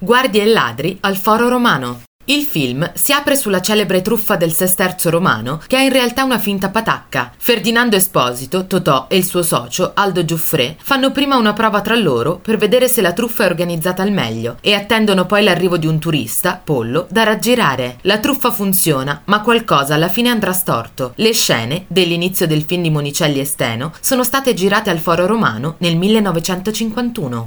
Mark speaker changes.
Speaker 1: Guardie e ladri al Foro Romano. Il film si apre sulla celebre truffa del sesterzo romano, che è in realtà una finta patacca. Ferdinando Esposito, Totò e il suo socio, Aldo Giuffré, fanno prima una prova tra loro per vedere se la truffa è organizzata al meglio e attendono poi l'arrivo di un turista, Pollo, da raggirare. La truffa funziona, ma qualcosa alla fine andrà storto. Le scene, dell'inizio del film di Monicelli e Steno, sono state girate al Foro Romano nel 1951.